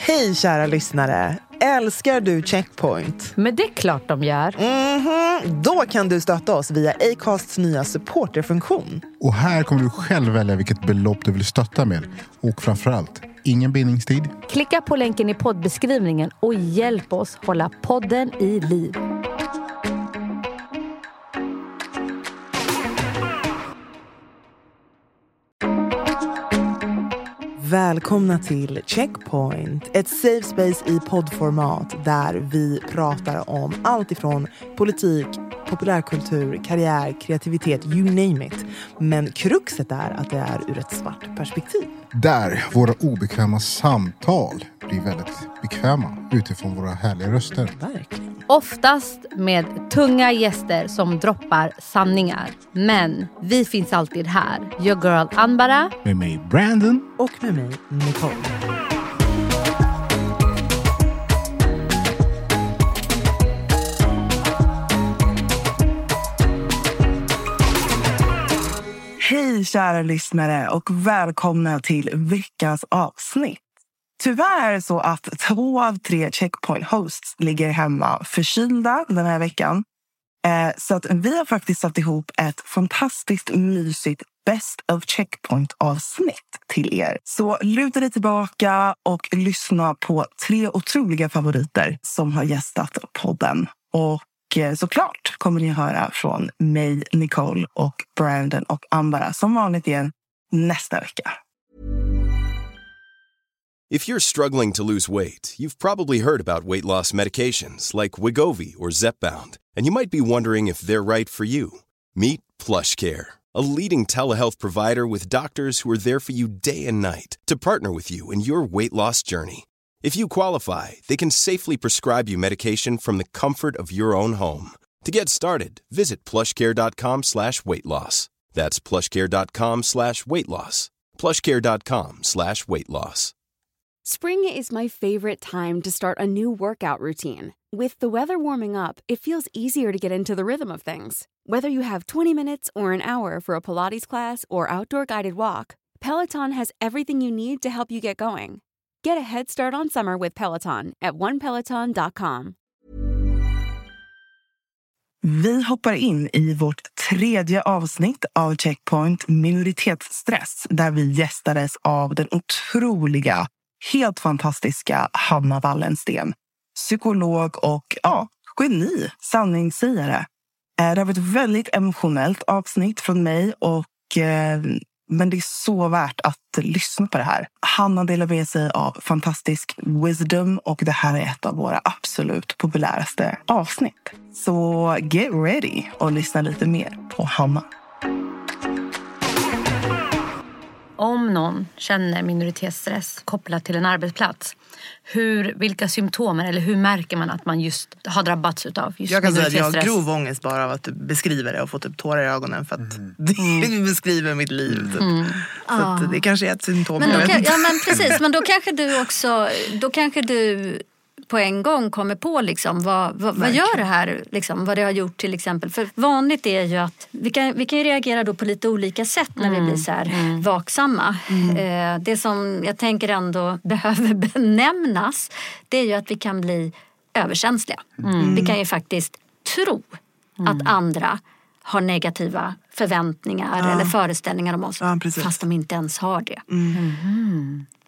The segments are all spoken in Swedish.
Hej kära lyssnare! Älskar du Checkpoint? Men det är klart de gör. Mhm, då kan du stötta oss via Acasts nya supporterfunktion. Och här kommer du själv välja vilket belopp du vill stötta med. Och framförallt, ingen bindningstid. Klicka på länken i poddbeskrivningen och hjälp oss hålla podden i liv. Välkomna till Checkpoint, ett safe space i poddformat där vi pratar om allt ifrån politik, populärkultur, karriär, kreativitet, you name it. Men kruxet är att det är ur ett svart perspektiv. Där våra obekväma samtal blir väldigt bekväma utifrån våra härliga röster. Verkligen. Oftast med tunga gäster som droppar sanningar. Men vi finns alltid här. Your girl Anbara. Med mig Brandon. Och med mig, Nicole. Hej kära lyssnare och välkomna till veckans avsnitt. Tyvärr är det så att två av tre checkpoint hosts ligger hemma förkylda den här veckan. Eh, Så att vi har faktiskt satt ihop ett fantastiskt mysigt Best of Checkpoint-avsnitt till er. Så luta dig tillbaka och lyssna på tre otroliga favoriter som har gästat podden. Och och såklart kommer ni höra från mig, Nicole och Brandon och Ambara som vanligt igen nästa vecka. If you're struggling to lose weight, you've probably heard about weight loss medications like Wigovi or Zepbound, and you might be wondering if they're right for you. Meet PlushCare, a leading telehealth provider with doctors who are there for you day and night to partner with you in your weight loss journey. If you qualify, they can safely prescribe you medication from the comfort of your own home. To get started, visit plushcare.com slash weight loss. That's plushcare.com slash weight loss. plushcare.com slash weight loss. Spring is my favorite time to start a new workout routine. With the weather warming up, it feels easier to get into the rhythm of things. Whether you have 20 minutes or an hour for a Pilates class or outdoor guided walk, Peloton has everything you need to help you get going. Get a head start on summer with Peloton at onepeloton.com. Vi hoppar in i vårt tredje avsnitt av Checkpoint minoritetsstress där vi gästades av den otroliga, helt fantastiska Hanna Wallensten. Psykolog och ja, geni, sanningssägare. Eh, det har varit ett väldigt emotionellt avsnitt från mig och eh, men det är så värt att lyssna på det här. Hanna delar med sig av fantastisk wisdom och det här är ett av våra absolut populäraste avsnitt. Så get ready och lyssna lite mer på Hanna. Om någon känner minoritetsstress kopplat till en arbetsplats, hur, vilka symptom eller hur märker man att man just har drabbats utav just Jag kan säga att jag har grov ångest bara av att du beskriver det och får typ tårar i ögonen för att du beskriver mitt liv. Typ. Så att det kanske är ett symptom. Men jag då vet kan, ja, men precis, men då kanske du också då kanske du på en gång kommer på liksom vad, vad, vad gör det här, liksom, vad det har gjort till exempel. För vanligt är ju att vi kan, vi kan ju reagera då på lite olika sätt när vi blir så här vaksamma. Eh, det som jag tänker ändå behöver benämnas det är ju att vi kan bli överkänsliga. Vi kan ju faktiskt tro att andra har negativa förväntningar eller föreställningar om oss Ja, fast de inte ens har det.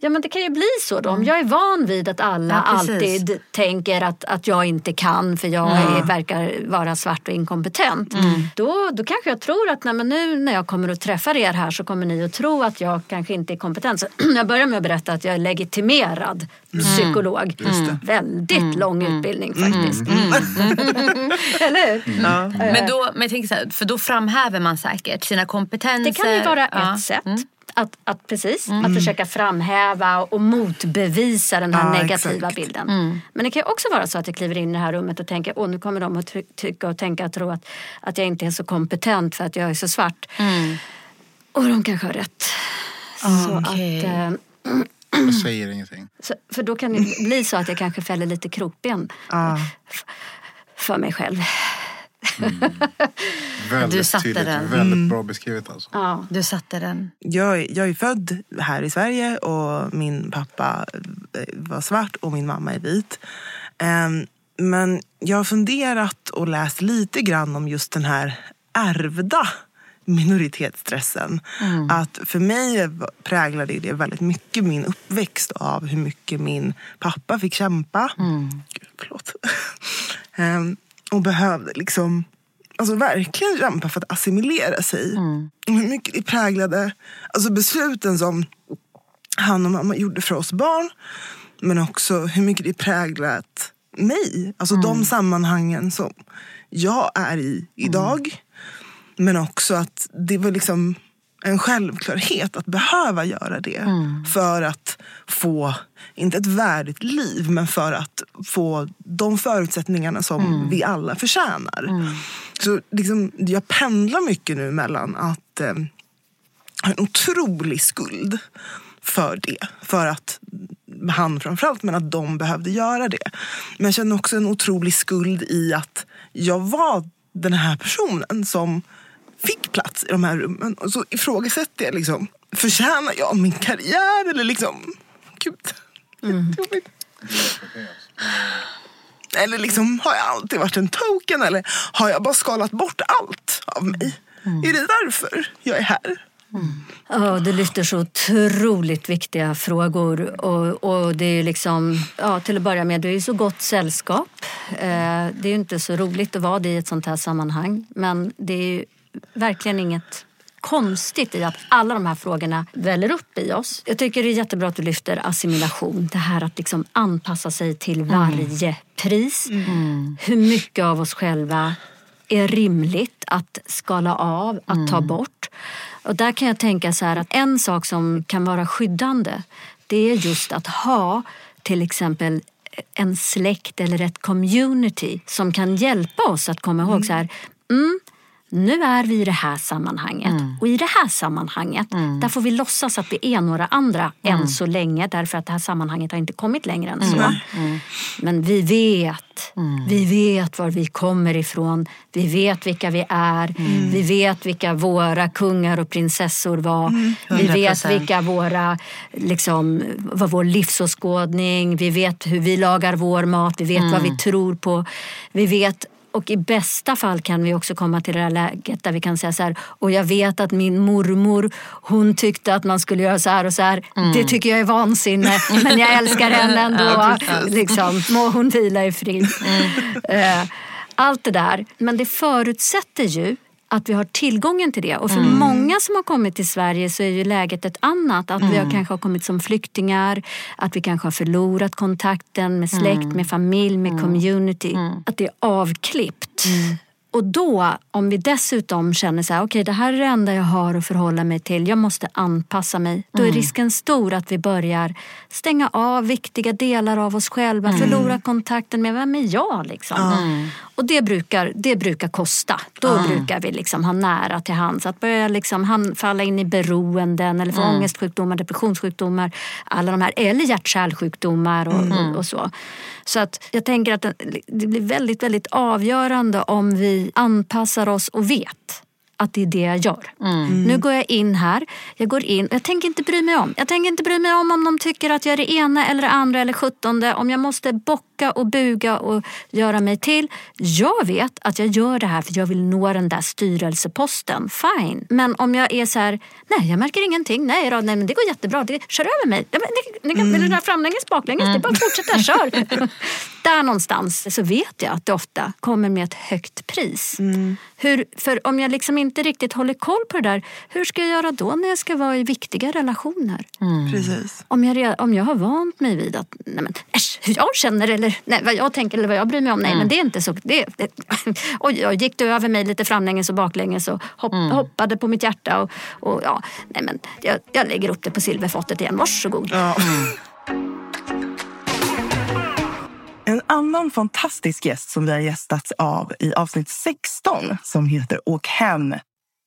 Ja men det kan ju bli så då. Om jag är van vid att alla Ja, alltid tänker att, att jag inte kan för jag är, verkar vara svart och inkompetent. Då, då kanske jag tror att nej, men nu när jag kommer att träffa er här så kommer ni att tro att jag kanske inte är kompetent. Så jag börjar med att berätta att jag är legitimerad psykolog. Väldigt lång utbildning faktiskt. Eller hur? Men då, men jag tänker så här, för då framhäver man säkert sina kompetenser. Det kan ju vara Ja. ett sätt. Att, att precis, att försöka framhäva och motbevisa den här Ja, negativa exakt. bilden. Men det kan ju också vara så att jag kliver in i det här rummet och tänker åh nu kommer de att ty- tycka och tänka och tro att, att jag inte är så kompetent för att jag är så svart. Och de kanske har rätt. Så Okej. att, eh, Jag säger ingenting. så, för då kan det bli så att jag kanske fäller lite krokben f- för mig själv. Väldigt Du satte tydligt, den. väldigt bra beskrivet alltså. Ja. Du satte den. Jag, är- jag är född här i Sverige och min pappa eh, var svart och min mamma är vit. Ehm, Men jag har funderat och läst lite grann om just den här ärvda minoritetsstressen. Att för mig präglade det väldigt mycket min uppväxt av hur mycket min pappa fick kämpa. Gud, förlåt. Och behövde liksom alltså verkligen kämpa för att assimilera sig. Och hur mycket det präglade alltså besluten som han och mamma gjorde för oss barn. Men också hur mycket det präglat mig. Alltså de sammanhangen som jag är i idag. Men också att det var liksom en självklarhet att behöva göra det. För att få, inte ett värdigt liv, men för att få de förutsättningarna som vi alla förtjänar. Så liksom, jag pendlar mycket nu mellan att eh, ha en otrolig skuld för det. För att han framförallt, men att de behövde göra det. Men jag känner också en otrolig skuld i att jag var den här personen som fick plats i de här rummen. Och så ifrågasätter jag liksom, förtjänar jag min karriär? Eller liksom, gud. Jobbigt. Eller liksom, har jag alltid varit en token? Eller har jag bara skalat bort allt av mig? Är det därför jag är här? Ja, du lyfter så otroligt viktiga frågor. Och, och det är liksom, ja, till att börja med, du är i så gott sällskap. Eh, det är ju inte så roligt att vara det i ett sånt här sammanhang. Men det är ju verkligen inget konstigt i att alla de här frågorna väller upp i oss. Jag tycker det är jättebra att du lyfter assimilation. Det här att liksom anpassa sig till varje pris. Hur mycket av oss själva är rimligt att skala av, att ta bort. Och där kan jag tänka så här att en sak som kan vara skyddande det är just att ha till exempel en släkt eller ett community som kan hjälpa oss att komma ihåg så här mm, nu är vi i det här sammanhanget. Och i det här sammanhanget där får vi låtsas att vi är några andra än så länge därför att det här sammanhanget har inte kommit längre än så. Men vi vet, vi vet var vi kommer ifrån, vi vet vilka vi är, vi vet vilka våra kungar och prinsessor var, vi vet 100%. vilka våra, liksom, vad vår livsåskådning, vi vet hur vi lagar vår mat, vi vet vad vi tror på, vi vet och i bästa fall kan vi också komma till det här läget där vi kan säga så här, och jag vet att min mormor, hon tyckte att man skulle göra så här och så här. Det tycker jag är vansinne, men jag älskar henne ändå. Ja, liksom, må hon vila i frid. Eh, Allt det där. Men det förutsätter ju att vi har tillgången till det. Och för många som har kommit till Sverige så är ju läget ett annat. Att vi har kanske har kommit som flyktingar, att vi kanske har förlorat kontakten med släkt, med familj, med community. Att det är avklippt. Och då, om vi dessutom känner så här, okej det här är det enda jag har att förhålla mig till, jag måste anpassa mig. Då är risken stor att vi börjar stänga av viktiga delar av oss själva, förlora kontakten med vem är jag liksom. Och det brukar, det brukar kosta. Då brukar vi liksom ha nära till hands. Att börja liksom falla in i beroenden eller få ångestsjukdomar, depressionssjukdomar, alla de här, eller hjärt-kärlsjukdomar och, och så. Så att jag tänker att det blir väldigt, väldigt avgörande om vi anpassar oss och vet att det är det jag gör. Nu går jag in här, jag går in, jag tänker inte bry mig om. Jag tänker inte bry mig om om de tycker att jag är det ena eller det andra eller sjuttonde. Om jag måste bocka och buga och göra mig till. Jag vet att jag gör det här för jag vill nå den där styrelseposten. Fine. Men om jag är så här, nej jag märker ingenting, nej, då, nej men det går jättebra, det, kör över mig. Ni, ni kan, Vill du dra framlänges, baklänges? Det är bara att fortsätta, kör. där någonstans så vet jag att det ofta kommer med ett högt pris. Hur, för om jag liksom inte riktigt håller koll på det där, hur ska jag göra då när jag ska vara i viktiga relationer? Precis. Om jag, om jag har vant mig vid att nej men, äsch, hur jag känner eller nej, vad jag tänker eller vad jag bryr mig om. Nej men det är inte så. Det, det, oj, jag gick du över mig lite framlänges och baklänges och hopp, hoppade på mitt hjärta. Och, och, ja, nej men, jag, jag lägger upp det på silverfottet igen. Varsågod. Ja. En annan fantastisk gäst som vi har gästats av i avsnitt 16 som heter Åk hem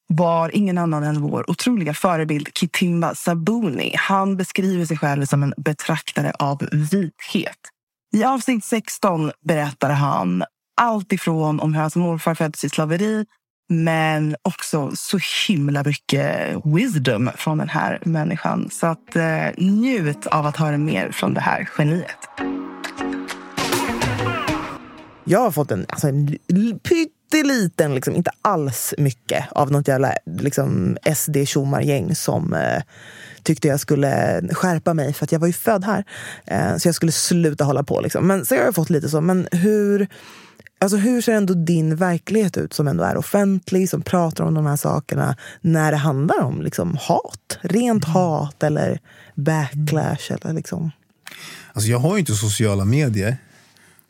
var ingen annan än vår otroliga förebild Kitimba Sabuni. Han beskriver sig själv som en betraktare av vithet. I avsnitt 16 berättar han allt ifrån om hur hans morfar föddes i slaveri men också så himla mycket wisdom från den här människan. Så att, eh, njut av att höra mer från det här geniet. Jag har fått en, alltså en pytteliten, liksom, inte alls mycket av något jävla liksom, sd gäng som eh, tyckte jag skulle skärpa mig för att jag var ju född här. Eh, så jag skulle sluta hålla på. Liksom. Men så jag har jag fått lite så. Men hur, alltså, hur ser ändå din verklighet ut som ändå är offentlig, som pratar om de här sakerna när det handlar om liksom, hat? Rent Mm. hat eller backlash? Eller, liksom. Alltså jag har ju inte sociala medier.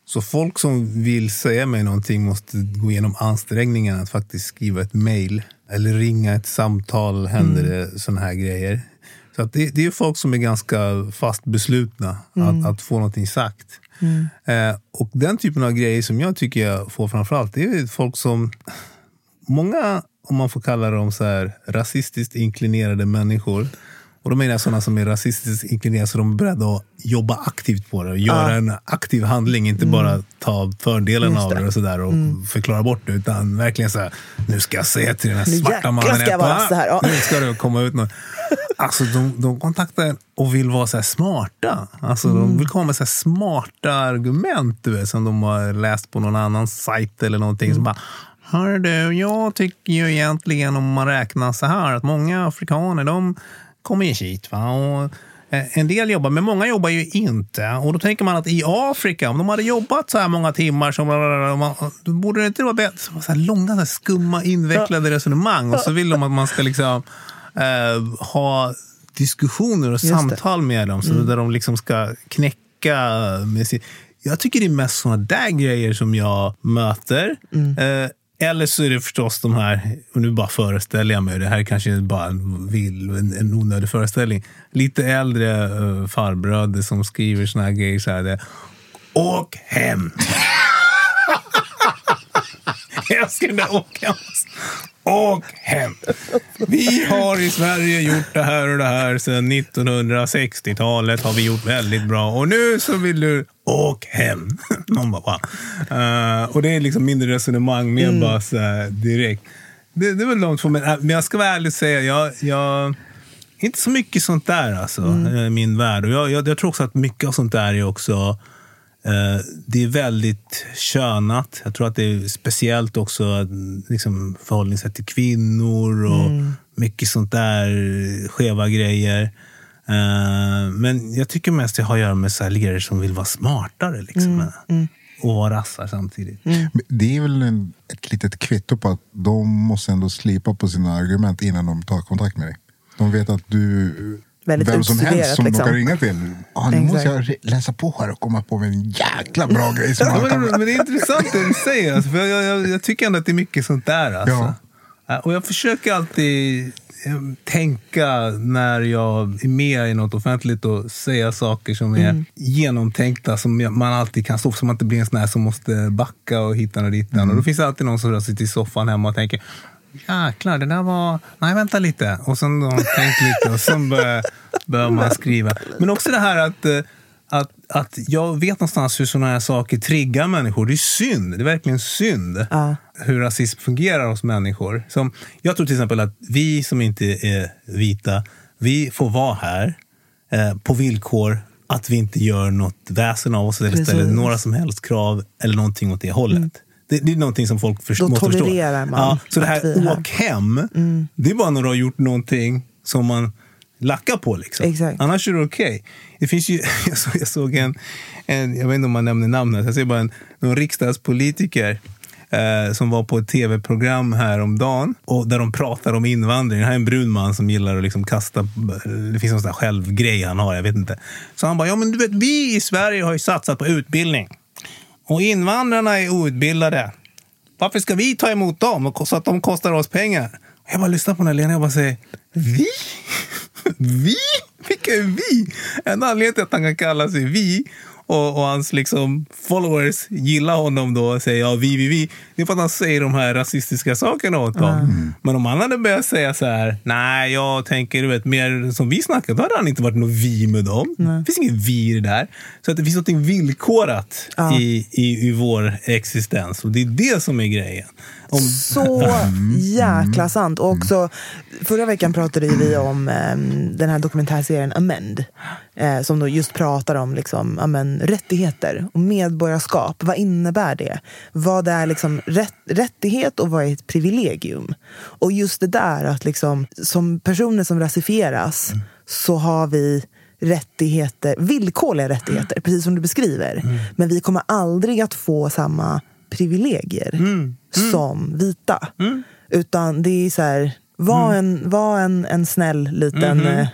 Så folk som vill säga mig någonting måste gå igenom ansträngningen att faktiskt skriva ett mejl. Eller ringa ett samtal, händer det såna här grejer. Så att det, det är folk som är ganska fast beslutna att, att få någonting sagt. Eh, och den typen av grejer som jag tycker jag får framförallt, det är folk som... Många, om man får kalla dem så här, rasistiskt inklinerade människor. Och då menar jag sådana som är rasistiskt inklinerade så de är beredda att jobba aktivt på det och göra en aktiv handling. Inte bara ta fördelen av det. och, sådär och förklara bort det. Utan verkligen så här, nu ska jag säga till den här svarta mannen. ska jag vara "Va? så här." Ja. Nu ska det komma ut något. Alltså de, de kontaktar en och vill vara så smarta. Alltså Mm. De vill komma med så smarta argument du vet, som de har läst på någon annan sajt eller någonting. Mm. Som bara, Hör du, jag tycker ju egentligen om man räknar så här att många afrikaner de kommer ju hit. Va? Och, eh, en del jobbar, men många jobbar ju inte. Och då tänker man att i Afrika, om de hade jobbat så här många timmar, så då borde det inte vara bättre. Så här långa, så skumma, invecklade resonemang. Och så vill de att man ska liksom eh, ha diskussioner och det. samtal med dem. Så Där de liksom ska knäcka med sin... Jag tycker det är mest såna där grejer som jag möter. Eh, eller så är det förstås de här, och nu bara föreställer jag mig, det här kanske är bara en, vill, en, en onödig föreställning. Lite äldre uh, farbröder som skriver såna här grejer. Så här, det, Åk hem! jag älskar den där åk hem. Åk hem! Vi har i Sverige gjort det här och det här sedan 1960-talet. har vi gjort väldigt bra. Och nu så vill du åk hem. Man bara, wow. Eh, och det är liksom mindre resonemang, mer bara så här direkt. Det, det väl långt från mig. Äh, Men jag ska vara ärlig och säga, jag, jag inte så mycket sånt där alltså, i min värld. Och jag, jag, jag tror också att mycket av sånt där är också Eh, det är väldigt könat. Jag tror att det är speciellt också mm, liksom, förhållningssätt till kvinnor och mycket sånt där skeva grejer. Eh, men jag tycker mest det har att göra med så här lirare som vill vara smartare. Liksom, Och vara rassar samtidigt. Men Det är väl en, ett litet kvitto på att de måste ändå slipa på sina argument innan de tar kontakt med dig. De vet att du, Väldigt vem som helst som liksom. de kan ringa till. Ah, nu måste jag läsa på här och komma på en jäkla bra grej. Som men, kan... men det är intressant det du säger. Alltså, för jag, jag, jag tycker ändå att det är mycket sånt där. Alltså. Ja, Och jag försöker alltid eh, tänka när jag är med i något offentligt och säga saker som är genomtänkta, som man alltid kan stå för, så man inte blir en sån här som måste backa och hitta och dittan. Och då finns det alltid någon som sitter i soffan hemma och tänker Jäklar, det där var... Nej, vänta lite. Och sen har man tänkt lite och sen börjar, börjar man skriva. Men också det här att, eh, att, att jag vet någonstans hur sådana här saker triggar människor. Det är synd. Det är verkligen synd Ja. hur rasism fungerar hos människor. Som, jag tror till exempel att vi som inte är vita, vi får vara här eh, på villkor att vi inte gör något väsen av oss eller Precis. ställer några som helst krav eller någonting åt det hållet. Det, det är någonting som folk Då måste förstå. tolererar man Ja, så det här åk hem, det är bara när du har gjort någonting som man lackar på. Liksom. Exakt. Annars är det okej. Det finns ju, jag, såg, jag såg en, en, jag vet inte om man nämner namnet, jag ser bara en, någon riksdagspolitiker eh, som var på ett tv-program häromdagen och där de pratar om invandring. Det här är en brun man som gillar att liksom kasta, det finns någon sån där självgrej han har, jag vet inte. Så han bara, ja men du vet, vi i Sverige har ju satsat på utbildning. Och invandrarna är outbildade. Varför ska vi ta emot dem så att de kostar oss pengar? Jag bara lyssnar på den här Lena och bara säger, vi? Vi? Vilka är vi? En anledning till att han kan kalla sig vi och, och hans liksom followers gillar honom då och säger ja, vi, vi, vi. Det är för att han säger de här rasistiska sakerna åt dem. Men om han hade börjat säga så här, nej, jag tänker du vet, mer som vi snackade, då hade han inte varit något vi med dem. Det finns inget vi i det där. Så att det finns något villkorat i, i, i vår existens. Och det är det som är grejen. Om, Så jäkla sant. Och också, förra veckan pratade vi om eh, den här dokumentärserien Amend. Eh, som då just pratar om liksom, ja, men, rättigheter och medborgarskap. Vad innebär det? Vad är liksom rätt, rättighet och vad är ett privilegium? Och just det där att liksom, som personer som rasifieras så har vi rättigheter, villkorliga rättigheter, precis som du beskriver. Men vi kommer aldrig att få samma privilegier som vita. Utan det är så här, var, en, var en, en snäll liten eh,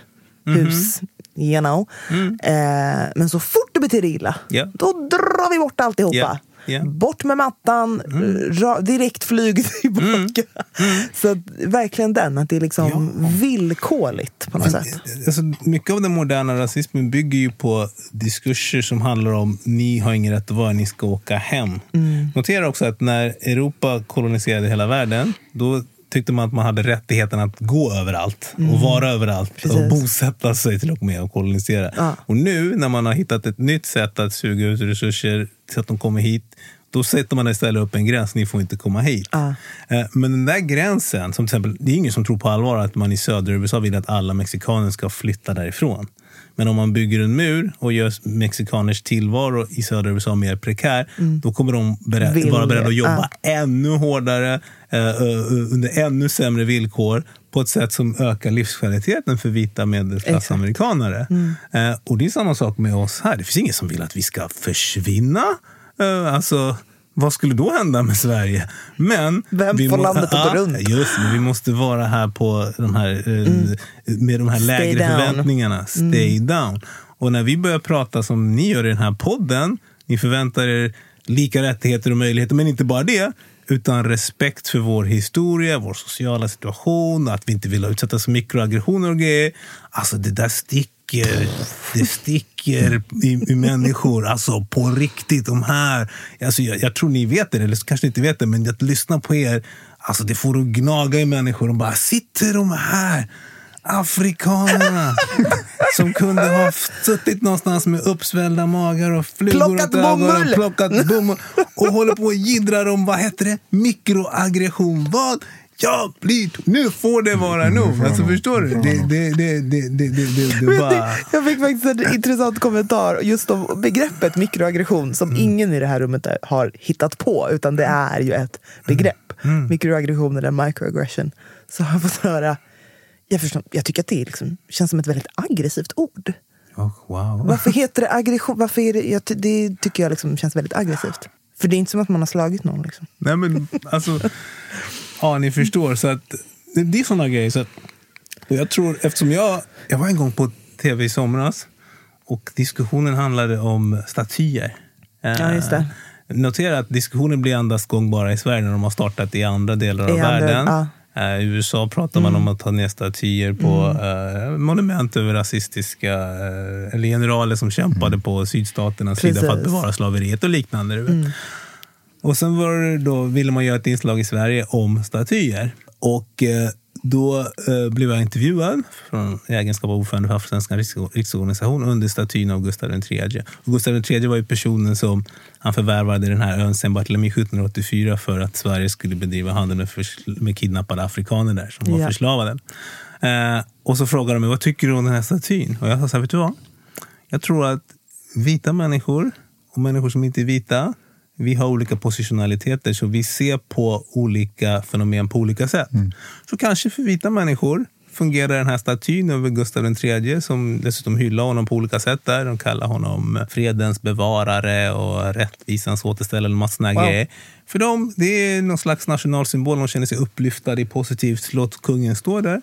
hus, you know. Eh, men så fort det betyder illa, Ja. då drar vi bort alltihopa. Ja, ja. Bort med mattan, ra, direkt flyg tillbaka. Så att, verkligen den, att det är liksom villkorligt på något sätt. Alltså, mycket av den moderna rasismen bygger ju på diskurser som handlar om ni har ingen rätt att vara, ni ska åka hem. Notera också att när Europa koloniserade hela världen, då tyckte man att man hade rättigheten att gå överallt och vara överallt och Precis. bosätta sig till och med och kolonisera. Ja. Och nu när man har hittat ett nytt sätt att suga ut resurser så att de kommer hit, då sätter man istället upp en gräns, ni får inte komma hit. Ja. Eh, Men den där gränsen, som till exempel, det är ingen som tror på allvar att man i södra USA vill att alla mexikaner ska flytta därifrån. Men om man bygger en mur och gör mexikaners tillvaro i södra USA mer prekär, då kommer de berä- vara beredda att jobba ännu hårdare, eh, under ännu sämre villkor på ett sätt som ökar livskvaliteten för vita medelklassamerikanare. Eh, och det är samma sak med oss här. Det finns ingen som vill att vi ska försvinna. Eh, alltså, vad skulle då hända med Sverige? Men Vem vi får må- landet att gå runt? Just det, vi måste vara här på de här, eh, med de här lägre down. förväntningarna. Stay down. Och när vi börjar prata som ni gör i den här podden, ni förväntar er lika rättigheter och möjligheter, men inte bara det, utan respekt för vår historia, vår sociala situation, att vi inte vill utsättas för mikroaggressioner och grejer. Alltså det där sticker. Det sticker i, i människor. Alltså på riktigt. De här, alltså jag, jag tror ni vet det, eller kanske inte vet det, men att lyssna på er, alltså det får att gnaga i människor. De bara, sitter de här? Afrikanerna som kunde ha suttit någonstans med uppsvällda magar och flugor Plockat ögonen, bomull! plockat bomull och håller på och jiddrar om, vad heter det, mikroaggression. Vad? Blir... Nu får det vara nog. Alltså förstår du? Det, det, det, det, det, det, det, bara... jag fick faktiskt en intressant kommentar just om begreppet mikroaggression som ingen i det här rummet har hittat på, utan det är ju ett begrepp. Mikroaggression eller microaggression. Så har jag fått höra, jag, förstår, jag tycker att det liksom, känns som ett väldigt aggressivt ord. Oh, wow. Varför heter det aggression? Varför är det, jag, det tycker jag liksom känns väldigt aggressivt. För det är inte som att man har slagit någon. Liksom. Nej men alltså... Ja, ni förstår. Så att, det, det är såna grejer. Så att, och jag tror, eftersom jag... Jag var en gång på tv i somras och diskussionen handlade om statyer. Ja, just det. Eh, Notera att diskussionen blir endast gångbara i Sverige när de har startat i andra delar av I andra- världen. ja. Eh, I USA pratar man om att ta ner statyer på eh, monument över rasistiska eh, eller generaler som kämpade på sydstaternas sida för att Precis. bevara slaveriet och liknande. Vet. Och sen var då, ville man göra ett inslag i Sverige om statyer. Och eh, då eh, blev jag intervjuad från i egenskap av ordförande för Afrosvenska riks- riksorganisation under statyn av Gustav III. Och Gustav III var ju personen som han förvärvade den här ön Saint Barthélemy 1784 för att Sverige skulle bedriva handel med, med kidnappade afrikaner där som var Ja. förslavade. Eh, och så frågade de mig, vad tycker du om den här statyn? Och jag sa så här, vet du vad? Jag tror att vita människor och människor som inte är vita, vi har olika positionaliteter så vi ser på olika fenomen på olika sätt. Så kanske för vita människor fungerar den här statyn över Gustav III som dessutom hyllar honom på olika sätt. där. De kallar honom fredens bevarare och rättvisans återställare. massa såna Wow. grejer. För dem, det är någon slags nationalsymbol. De känner sig upplyftade i positivt. Låt kungen stå där.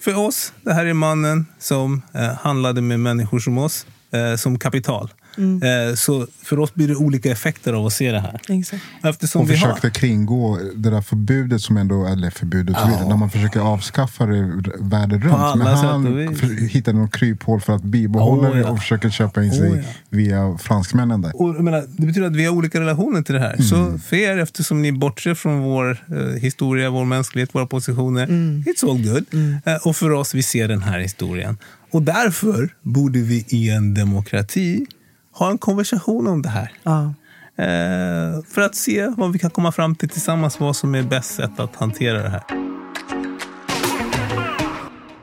För oss, det här är mannen som eh, handlade med människor som oss eh, som kapital. Eh, så för oss blir det olika effekter av att se det här. Exakt. Eftersom Och vi har... försökte kringå det där förbudet som ändå, eller förbudet, så vidare, när man försöker avskaffa det världen runt. Men han hittade något kryphål för att bibehålla Oh, det ja. och försöker köpa in sig Oh, ja. via fransmännen där. Och menar, det betyder att vi har olika relationer till det här. Så Mm. för er, eftersom ni bortser från vår eh, historia, vår mänsklighet, våra positioner, it's all good. Eh, och för oss, vi ser den här historien. Och därför borde vi i en demokrati ha en konversation om det här. Ja. Eh, för att se vad vi kan komma fram till tillsammans, vad som är bäst sätt att hantera det här.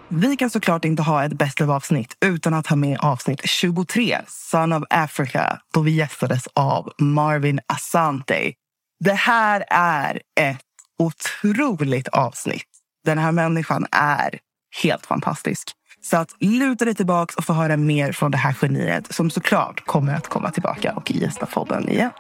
Vi kan såklart inte ha ett Best avsnitt utan att ha med avsnitt 23, Son of Africa, då vi gästades av Marvin Asante. Det här är ett otroligt avsnitt. Den här människan är helt fantastisk. Så att luta dig tillbaka och få höra mer från det här geniet som såklart kommer att komma tillbaka och gästa podden igen.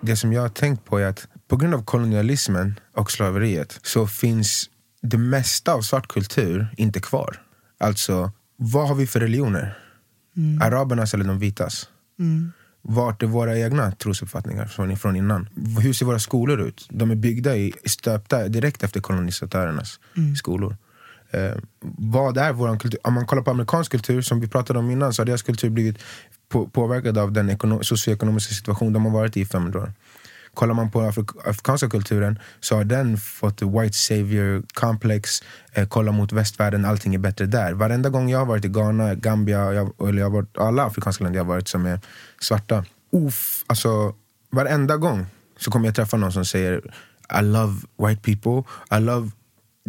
Det som jag har tänkt på är att på grund av kolonialismen och slaveriet så finns det mesta av svart kultur inte kvar. Alltså, vad har vi för religioner? Arabernas eller de vitas? Vart är våra egna trosuppfattningar från, från innan? Hur ser våra skolor ut? De är byggda i, stöpta direkt efter kolonisatörernas skolor. Eh, vad är vår kultur? Om man kollar på amerikansk kultur, som vi pratade om innan, så har deras kultur blivit på, påverkad av den ekono- socioekonomiska situation de har varit i i 500 år. Kollar man på afrik- afrikanska kulturen så har den fått white savior complex, eh, kolla mot västvärlden, allting är bättre där. Varenda gång jag har varit i Ghana, Gambia, jag, eller jag har varit, alla afrikanska länder jag har varit som är svarta. Uff, alltså, varenda gång så kommer jag träffa någon som säger I love white people, I love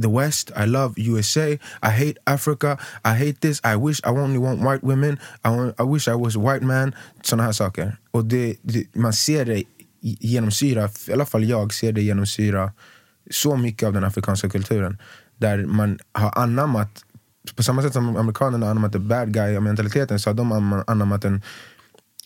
the West. I love USA. I hate Africa. I hate this. I wish I only want white women. I, want, I wish I was a white man. Såna här saker. Och det, det, man ser det genomsyra, i alla fall jag ser det genomsyra så mycket av den afrikanska kulturen. Där man har anammat, på samma sätt som amerikanerna har anammat the bad guy-mentaliteten så har de anam- anammat en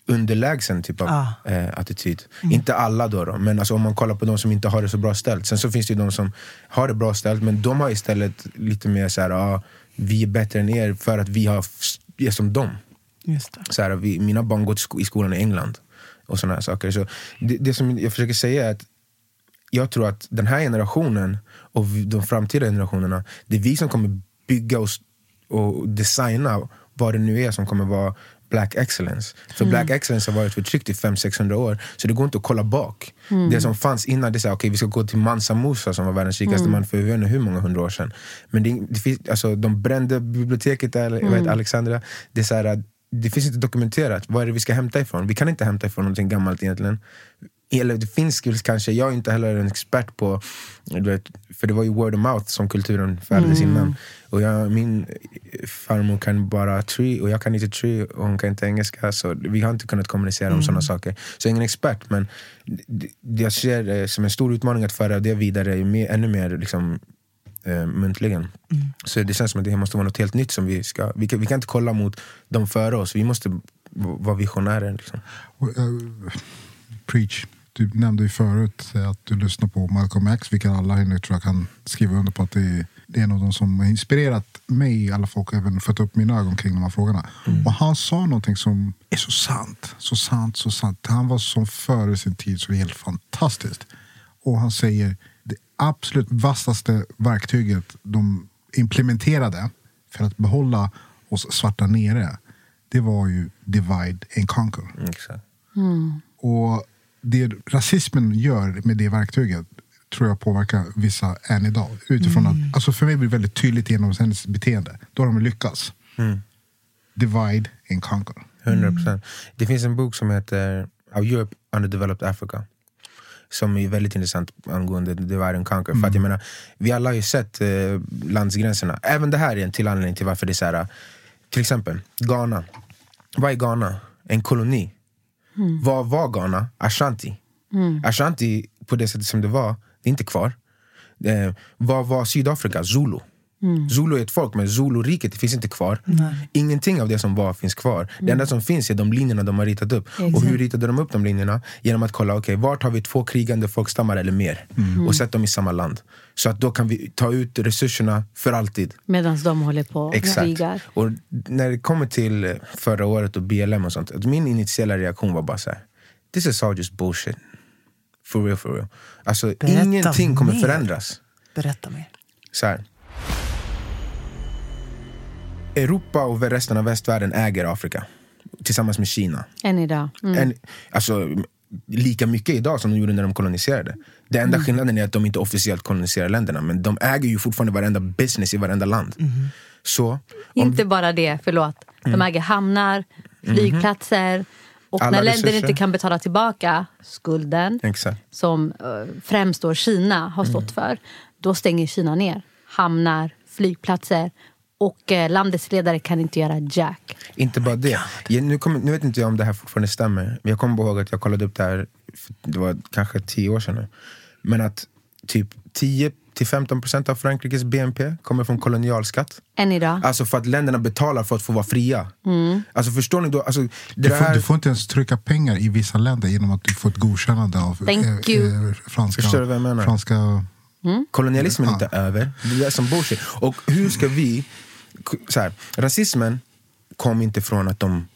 underlägsen typ av Ah. eh, attityd. Inte alla då, då men alltså, om man kollar på de som inte har det så bra ställt. Sen så finns det ju de som har det bra ställt men de har istället lite mer så här, ah, vi är bättre än er för att vi har är som dem. Just det. Så här, vi, mina barn går sko- i skolan i England och såna här saker. Så det, det som jag försöker säga är att jag tror att den här generationen och de framtida generationerna, det är vi som kommer bygga och, och designa vad det nu är som kommer vara black excellence. För black excellence har varit förtryckt i 500-600 år, så det går inte att kolla bak. Det som fanns innan, det är såhär, okay, vi ska gå till Mansa Musa som var världens rikaste man för jag vet inte hur många hundra år sedan. Men det, det finns, alltså, de brände biblioteket där, vet, Alexandria. Det, är så här, det finns inte dokumenterat. Vad är det vi ska hämta ifrån? Vi kan inte hämta ifrån någonting gammalt egentligen. Eller det finns skills kanske, jag är inte heller en expert på, vet, för det var ju word of mouth som kulturen färdades innan. Och jag, min farmor kan bara tree och jag kan inte tree och hon kan inte engelska så vi har inte kunnat kommunicera om sådana saker. Så jag är ingen expert men jag ser det som en stor utmaning att föra det vidare mer, ännu mer liksom, eh, muntligen. Så det känns som att det måste vara något helt nytt som vi ska, vi kan, vi kan inte kolla mot de före oss, vi måste vara visionärer. Liksom. Eh, preach. Du nämnde ju förut eh, att du lyssnar på Malcolm X, vilket alla nu tror jag kan skriva under på att det är, det är en av de som har inspirerat mig i alla fall och även fått upp mina ögon kring de här frågorna. Och han sa någonting som är så sant, så sant, så sant. Han var som före sin tid, så det är helt fantastiskt. Och han säger det absolut vassaste verktyget de implementerade för att behålla oss svarta nere, det var ju divide and conquer. Exakt. Och det rasismen gör med det verktyget tror jag påverkar vissa än idag. Utifrån att, alltså för mig blir det väldigt tydligt genom hennes beteende. Då har de lyckats. Divide and conquer. 100%. Det finns en bok som heter How Europe Underdeveloped Africa. Som är väldigt intressant angående divide and conquer. För att jag menar, vi alla har ju sett eh, landsgränserna. Även det här är en till anledning till varför det är så här. Till exempel Ghana. Vad är Ghana? En koloni. Vad var Ghana? Ashanti. Ashanti, på det sättet som det var, det är inte kvar. Eh, vad var Sydafrika? Zulu. Zulu är ett folk, men Zulu-riket finns inte kvar. Ingenting av det som var finns kvar. Det enda som finns är de linjerna de har ritat upp. Och hur ritade de upp de linjerna? Genom att kolla, okej, vart har vi två krigande folkstammar eller mer? Och sätta dem i samma land. Så att då kan vi ta ut resurserna för alltid. Medan de håller på och Exakt. krigar. Och när det kommer till förra året och BLM och sånt, att min initiala reaktion var bara så här. This is all just bullshit. For real, for real. Alltså Berätta ingenting kommer mer. förändras. Berätta mer. Så här. Europa och resten av västvärlden äger Afrika. Tillsammans med Kina. Än idag. Mm. En, alltså, lika mycket idag som de gjorde när de koloniserade. Det enda skillnaden är att de inte officiellt koloniserar länderna. Men de äger ju fortfarande varenda business i varenda land. Så, om, Inte bara det, förlåt. De äger hamnar, flygplatser. Och Alla när länder resurser. inte kan betala tillbaka skulden exakt. som eh, främst då Kina har stått för, då stänger Kina ner hamnar, flygplatser och eh, landets ledare kan inte göra jack. Inte bara det. Jag, nu, kommer, nu vet inte jag om det här fortfarande stämmer. Men jag kommer ihåg att jag kollade upp det här, för det var kanske tio år sedan nu. Men att typ 10-15% av Frankrikes BNP kommer från kolonialskatt. Än idag. Alltså för att länderna betalar för att få vara fria. Alltså förstår ni då? Alltså, det Du får, här, du får inte ens trycka pengar i vissa länder genom att du får ett godkännande av Thank you. franska... Förstår franska Kolonialismen är inte över. Det är som bullshit. Och hur ska vi... Så här, rasismen kom inte från att de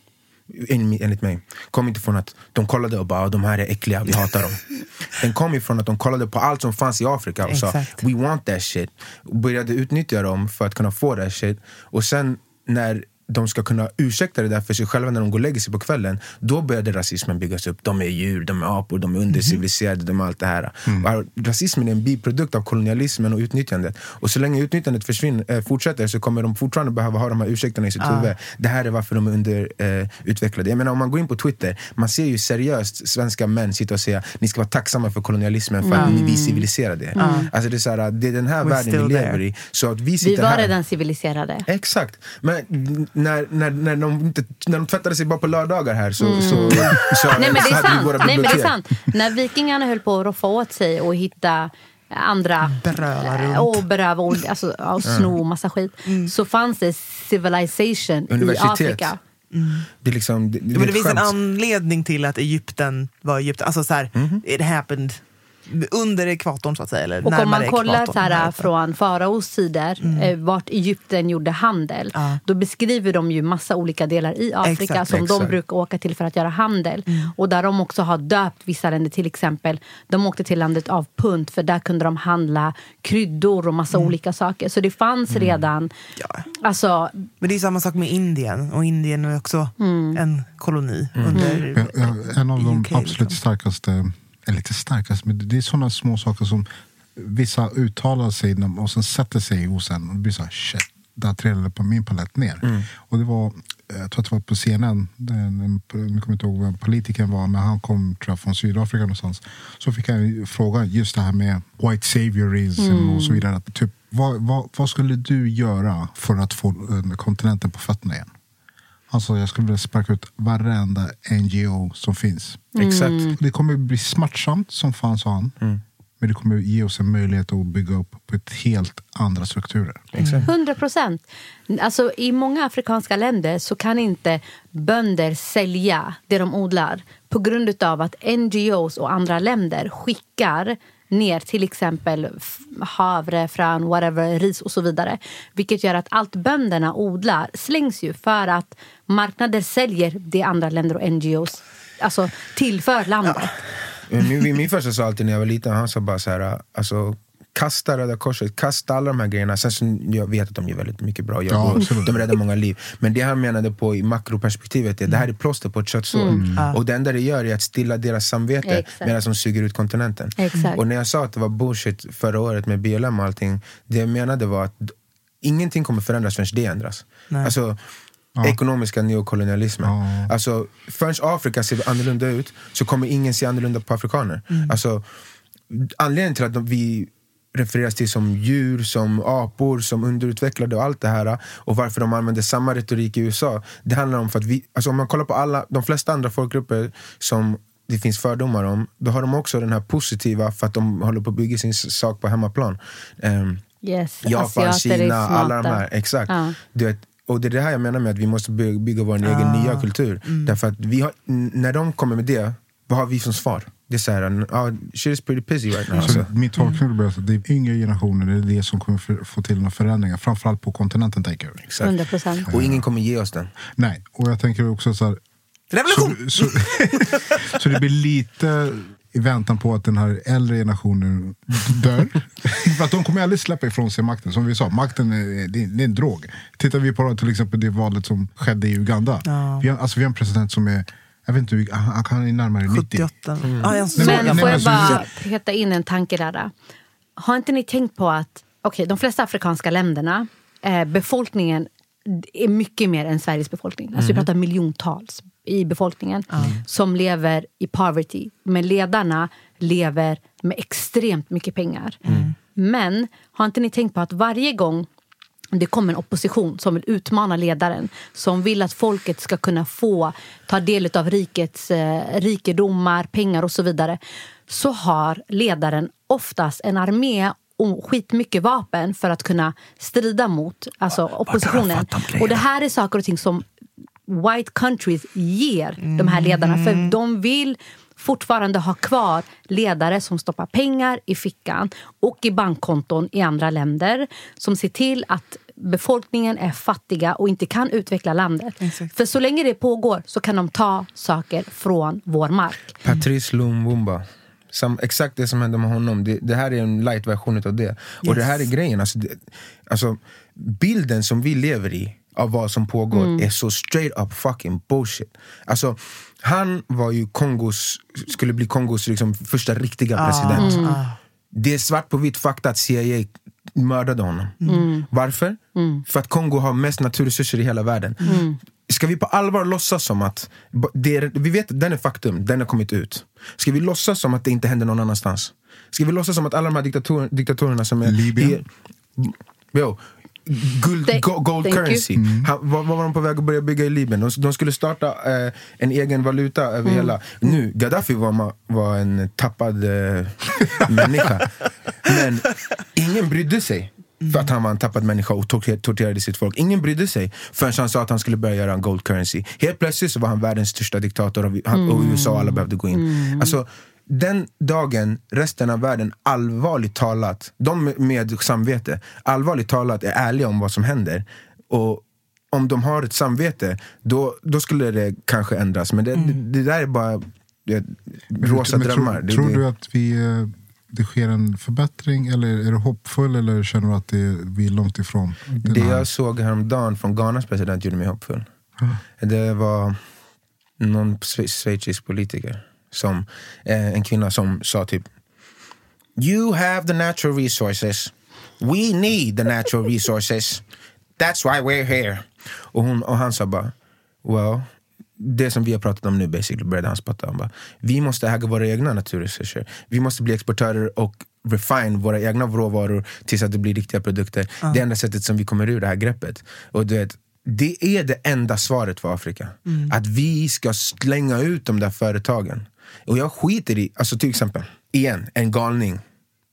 en- enligt mig, kom inte från att de kollade och bara "Ah, de här är äckliga, vi hatar dem. Den kom ifrån att de kollade på allt som fanns i Afrika och Exakt. sa we want that shit. Och började utnyttja dem för att kunna få that shit. Och sen när de ska kunna ursäkta det där för sig själva när de går och lägger sig på kvällen, då började rasismen byggas upp. De är djur, de är apor, de är underciviliserade, de är allt det här. Och rasismen är en biprodukt av kolonialismen och utnyttjandet. Och så länge utnyttjandet försvinner, eh, fortsätter så kommer de fortfarande behöva ha de här ursäkterna i sitt huvud. Det här är varför de är underutvecklade. Eh, utvecklade. jag menar, om man går in på Twitter, man ser ju seriöst svenska män sitta och säga ni ska vara tacksamma för kolonialismen för att ni, vi civiliserade er. Alltså det, är så här, det är den här We're världen vi lever there. i. Så att vi Vi sitter var här. redan civiliserade. Exakt. Men när, när, när, de inte, när de tvättade sig bara på lördagar här så, så, så, Mm. Nej men det så är hade vi sant. Nej, men det är sant. När vikingarna höll på att roffa åt sig och hitta andra Bröla runt. och beröva och, alltså, och sno massa skit så fanns det civilization i. Afrika. Det, är liksom, det, det, Men det finns en anledning till att Egypten var Egypten. Alltså så här, it happened under ekvatorn så att säga. Eller Och om man kollar så här, från faraos tider, eh, vart Egypten gjorde handel, Ja. då beskriver de ju massa olika delar i Afrika Exakt. som de Exakt. brukar åka till för att göra handel. Och där de också har döpt vissa länder, till exempel, de åkte till landet av Punt för där kunde de handla kryddor och massa olika saker. Så det fanns redan, Ja. alltså, Men det är samma sak med Indien. Och Indien är också en koloni. Under Ja, ja, En av de UK, absolut liksom. starkaste, eller inte starkaste, men det är sådana små saker som vissa uttalar sig när- och sen sätter sig hos en och blir så här, shit, där trillade på min palett ner. Och det var, eh, jag tror att det var på CNN, den, en, nu kommer jag inte ihåg vem politikern var, men han kom tror jag, från Sydafrika någonstans. Så fick han ju fråga just det här med white saviorism och så vidare. Att, Typ, vad, vad, vad skulle du göra för att få eh, kontinenten på fötterna igen? Sa jag skulle vilja sparka ut varenda NGO som finns. Exakt. Det kommer bli smärtsamt som fan sa han. Men det kommer ge oss en möjlighet att bygga upp på ett helt andra strukturer. Exakt. 100 procent. Alltså, I många afrikanska länder så kan inte bönder sälja det de odlar på grund av att NGOs och andra länder skickar ner till exempel havre, frön, whatever, ris och så vidare. Vilket gör att allt bönderna odlar slängs ju för att marknader säljer det andra länder och NGOs alltså, tillför landet. Min, min, min första sa alltid när jag var liten, han sa bara så här, alltså, kasta Röda Korset, kasta alla de här grejerna. Sen så, jag vet att de gör väldigt mycket bra jobb Ja, absolut. de räddar många liv. Men det han menade på i makroperspektivet är det här är plåster på ett köttsår. Och det enda det gör är att stilla deras samvete Exakt. medan de suger ut kontinenten. Exakt. Och när jag sa att det var bullshit förra året med BLM och allting, det jag menade var att ingenting kommer förändras förrän det ändras. Alltså, Ekonomiska neokolonialismen. Ja. Alltså, förrän Afrika ser annorlunda ut så kommer ingen se annorlunda på afrikaner. Alltså, anledningen till att de, vi refereras till som djur, som apor, som underutvecklade och allt det här och varför de använder samma retorik i USA. Det handlar om för att vi, alltså om man kollar på alla, de flesta andra folkgrupper som det finns fördomar om, då har de också den här positiva för att de håller på att bygga sin sak på hemmaplan. Ehm, Yes. Japan, Kina, alla de här. Exakt. Ja. Du vet, och det är det här jag menar med att vi måste by- bygga vår egen nya kultur. Därför att vi har, när de kommer med det, vad har vi som svar? Det är såhär, ah, shit is pretty busy right now. Så Alltså. min tolkning blir att det är yngre generationer, det är det som kommer för, få till några förändringar. Framförallt på kontinenten tänker jag. Exakt. 100 procent. Och ingen kommer ge oss den. Nej, och jag tänker också så här, Revolution! Så, så, så det blir lite i väntan på att den här äldre generationen dör. För att de kommer aldrig släppa ifrån sig makten. Som vi sa, makten är, det är, det är en drog. Tittar vi på till exempel det valet som skedde i Uganda. Ja. Vi, har, alltså, vi har en president som är, jag vet inte, han, han kan är närmare 90. 78. Ja, jag såg Men Nej, får jag alltså, bara peta in en tanke där? då? Har inte ni tänkt på att okay, de flesta afrikanska länderna, eh, befolkningen är mycket mer än Sveriges befolkning. Alltså Vi pratar miljontals i befolkningen som lever i poverty. Men ledarna lever med extremt mycket pengar. Men har inte ni tänkt på att varje gång det kommer en opposition som vill utmana ledaren som vill att folket ska kunna få ta del av rikets eh, rikedomar, pengar och så vidare så har ledaren oftast en armé och skitmycket vapen för att kunna strida mot alltså, oppositionen. Och det här är saker och ting som white countries ger de här ledarna. För de vill fortfarande ha kvar ledare som stoppar pengar i fickan och i bankkonton i andra länder. Som ser till att befolkningen är fattiga och inte kan utveckla landet. Exakt. För så länge det pågår så kan de ta saker från vår mark. Patrice Lumumba. Sam, exakt det som hände med honom, det, det här är en light-version av det. Och det här är grejen, alltså, det, alltså, bilden som vi lever i av vad som pågår är så straight up fucking bullshit. Alltså, han var ju Kongos, skulle bli Kongos liksom, första riktiga president. Det är svart på vitt fakta att CIA mördade honom. Varför? För att Kongo har mest naturresurser i hela världen. Ska vi på allvar låtsas som att, det är, vi vet att den är faktum, den har kommit ut. Ska vi låtsas som att det inte händer någon annanstans? Ska vi låtsas som att alla de här diktator, diktatorerna som är... Libyen? är- Jo, guld, Thank- go, gold thank you. currency. Han, vad, vad var de på väg att börja bygga i Libyen? De, de skulle starta eh, en egen valuta över Mm. hela... Nu, Gaddafi var, ma- var en tappad eh, människa. Men ingen brydde sig. För att han var en tappad människa och torter- torterade sitt folk. Ingen brydde sig förrän han sa att han skulle börja göra en gold currency. Helt plötsligt så var han världens största diktator och, vi, han, och USA och alla behövde gå in. Alltså, den dagen resten av världen allvarligt talat, de med- samvete, allvarligt talat är ärliga om vad som händer. Och om de har ett samvete, då, då skulle det kanske ändras. Men det, det, det där är bara det, rosa Men drömmar. Tror, tror du att vi, eh, det sker en förbättring eller är du hoppfull eller känner du att det, vi är långt ifrån? Det här- jag såg häromdagen från Ghanas president gjorde mig hoppfull. Det var någon schwe- schweizisk politiker, som, eh, en kvinna som sa typ You have the natural resources. We need the natural resources. That's why we're here. Och, hon, och han sa bara, well, det som vi har pratat om nu basically, började han spotta. Han bara, vi måste äga våra egna naturresurser. Vi måste bli exportörer och refine våra egna råvaror tills att det blir riktiga produkter. Det är enda sättet som vi kommer ur det här greppet. Och du vet, det är det enda svaret för Afrika. Att vi ska slänga ut de där företagen. Och jag skiter i, alltså till exempel, igen, en galning,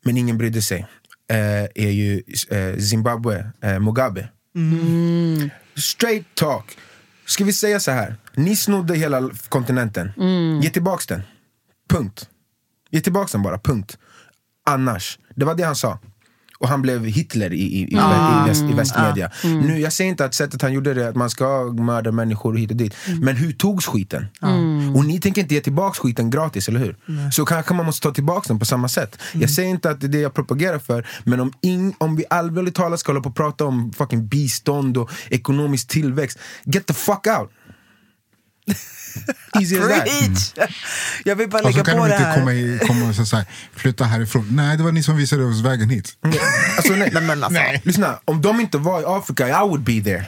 men ingen brydde sig, eh, är ju eh, Zimbabwe, eh, Mugabe. Straight talk. Ska vi säga så här? Ni snodde hela kontinenten. Ge tillbaks den. Punkt. Ge tillbaks den bara, punkt. Annars. Det var det han sa. Och han blev Hitler i, i, i, i, väst, i västmedia. Nu, jag säger inte att sättet han gjorde det, att man ska mörda människor hit och dit. Men hur togs skiten? Och ni tänker inte ge tillbaks skiten gratis, eller hur? Så kanske man måste ta tillbaks den på samma sätt. Jag säger inte att det är det jag propagerar för, men om, ing, om vi allvarligt talat ska hålla på och prata om fucking bistånd och ekonomisk tillväxt, get the fuck out! Easy as that. Preach! Jag vill bara Alltså lägga kan på de det inte här. komma, i, komma och så här, flytta härifrån? Nej, det var ni som visade oss vägen hit. Alltså, nej, Nej, men alltså. Lyssna, om de inte var i Afrika, I would be there.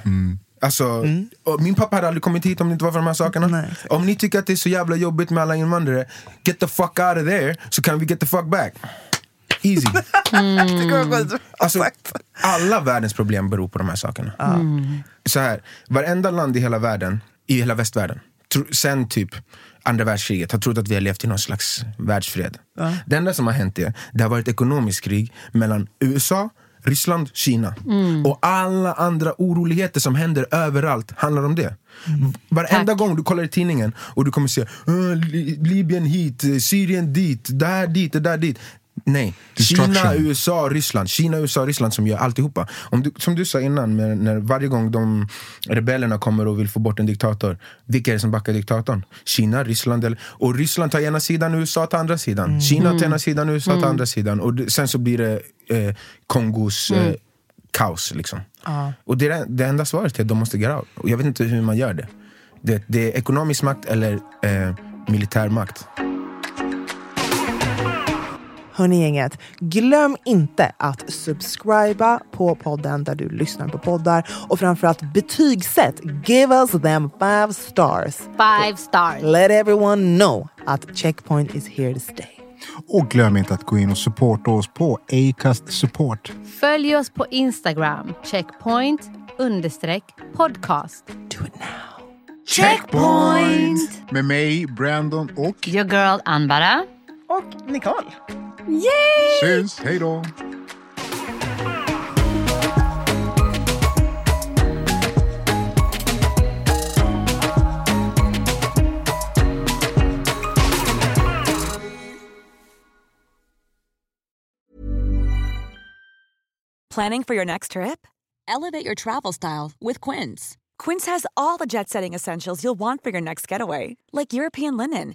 Alltså, och min pappa hade aldrig kommit hit om det inte var för de här sakerna. Nej, om ni tycker att det är så jävla jobbigt med alla invandrare, get the fuck out of there, så kan vi get the fuck back. Easy. Så Alltså, alla världens problem beror på de här sakerna. Så här, varenda land i hela världen, i hela västvärlden, sen typ andra världskriget, har trott att vi har levt i någon slags världsfred. Det enda som har hänt är, det har varit ekonomiskt krig mellan USA, Ryssland, Kina. Mm. Och alla andra oroligheter som händer överallt handlar om det. Mm. Varenda gång du kollar i tidningen och du kommer se "Äh, Li- Libyen hit, Syrien dit, där dit, där dit. Nej. Kina, USA, Ryssland. Kina, USA, Ryssland som gör alltihopa. Om du, som du sa innan, när, när varje gång de rebellerna kommer och vill få bort en diktator. Vilka är det som backar diktatorn? Kina, Ryssland eller, och Ryssland tar ena sidan, USA tar andra sidan. Kina tar ena sidan, USA tar andra sidan. Och det, sen så blir det eh, Kongos eh, kaos. Liksom. Och det, är det, det enda svaret är att de måste get out. Och jag vet inte hur man gör det. Det, det är ekonomisk makt eller eh, militär makt. Hörni gänget, glöm inte att subscriba på podden där du lyssnar på poddar och framförallt betygsätt. Give us them five stars. Five stars. Let everyone know att Checkpoint is here to stay. Och glöm inte att gå in och supporta oss på Acast Support. Följ oss på Instagram. Checkpoint understreck podcast. Do it now. Checkpoint! Med mig, Brandon och... Your girl Anbara. Och Nicole. Syns! Hej då! Planning for your next trip? Elevate your travel style with Quince. Quince has all the jet setting essentials you'll want for your next getaway, like European linen,